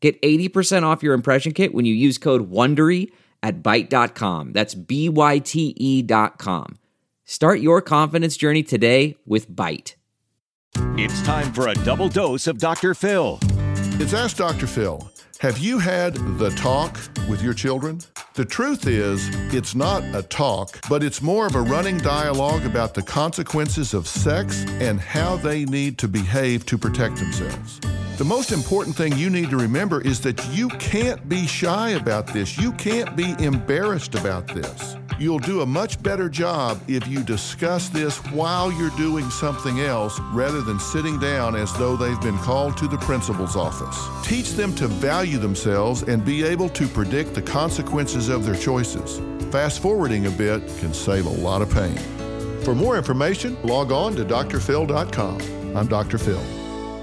Get 80% off your impression kit when you use code WONDERY at Byte.com. That's B-Y-T-E dot com. Start your confidence journey today with Byte. It's time for a double dose of Dr. Phil. It's Ask Dr. Phil. Have you had the talk with your children? The truth is, it's not a talk, but it's more of a running dialogue about the consequences of sex and how they need to behave to protect themselves. The most important thing you need to remember is that you can't be shy about this. You can't be embarrassed about this. You'll do a much better job if you discuss this while you're doing something else rather than sitting down as though they've been called to the principal's office. Teach them to value themselves and be able to predict the consequences of their choices. Fast forwarding a bit can save a lot of pain. For more information, log on to drphil.com. I'm Dr. Phil.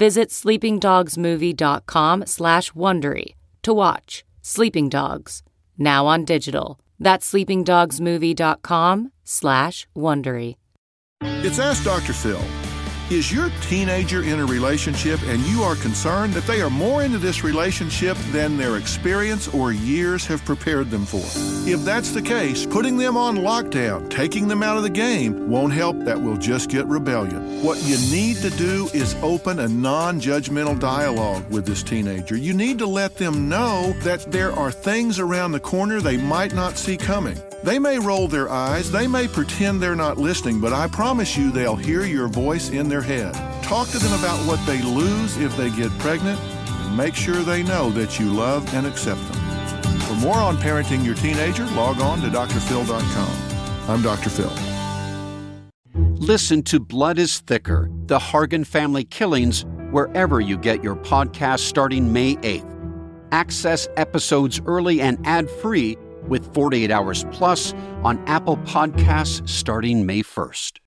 Visit sleepingdogsmovie.com slash Wondery to watch Sleeping Dogs, now on digital. That's sleepingdogsmovie.com slash Wondery. It's Ask Dr. Phil. Is your teenager in a relationship and you are concerned that they are more into this relationship than their experience or years have prepared them for? If that's the case, putting them on lockdown, taking them out of the game, won't help. That will just get rebellion. What you need to do is open a non judgmental dialogue with this teenager. You need to let them know that there are things around the corner they might not see coming. They may roll their eyes, they may pretend they're not listening, but I promise you they'll hear your voice in their head. Talk to them about what they lose if they get pregnant, and make sure they know that you love and accept them. For more on parenting your teenager, log on to drphil.com. I'm Dr. Phil. Listen to Blood is Thicker The Hargan Family Killings wherever you get your podcast starting May 8th. Access episodes early and ad free with 48 Hours Plus on Apple Podcasts starting May 1st.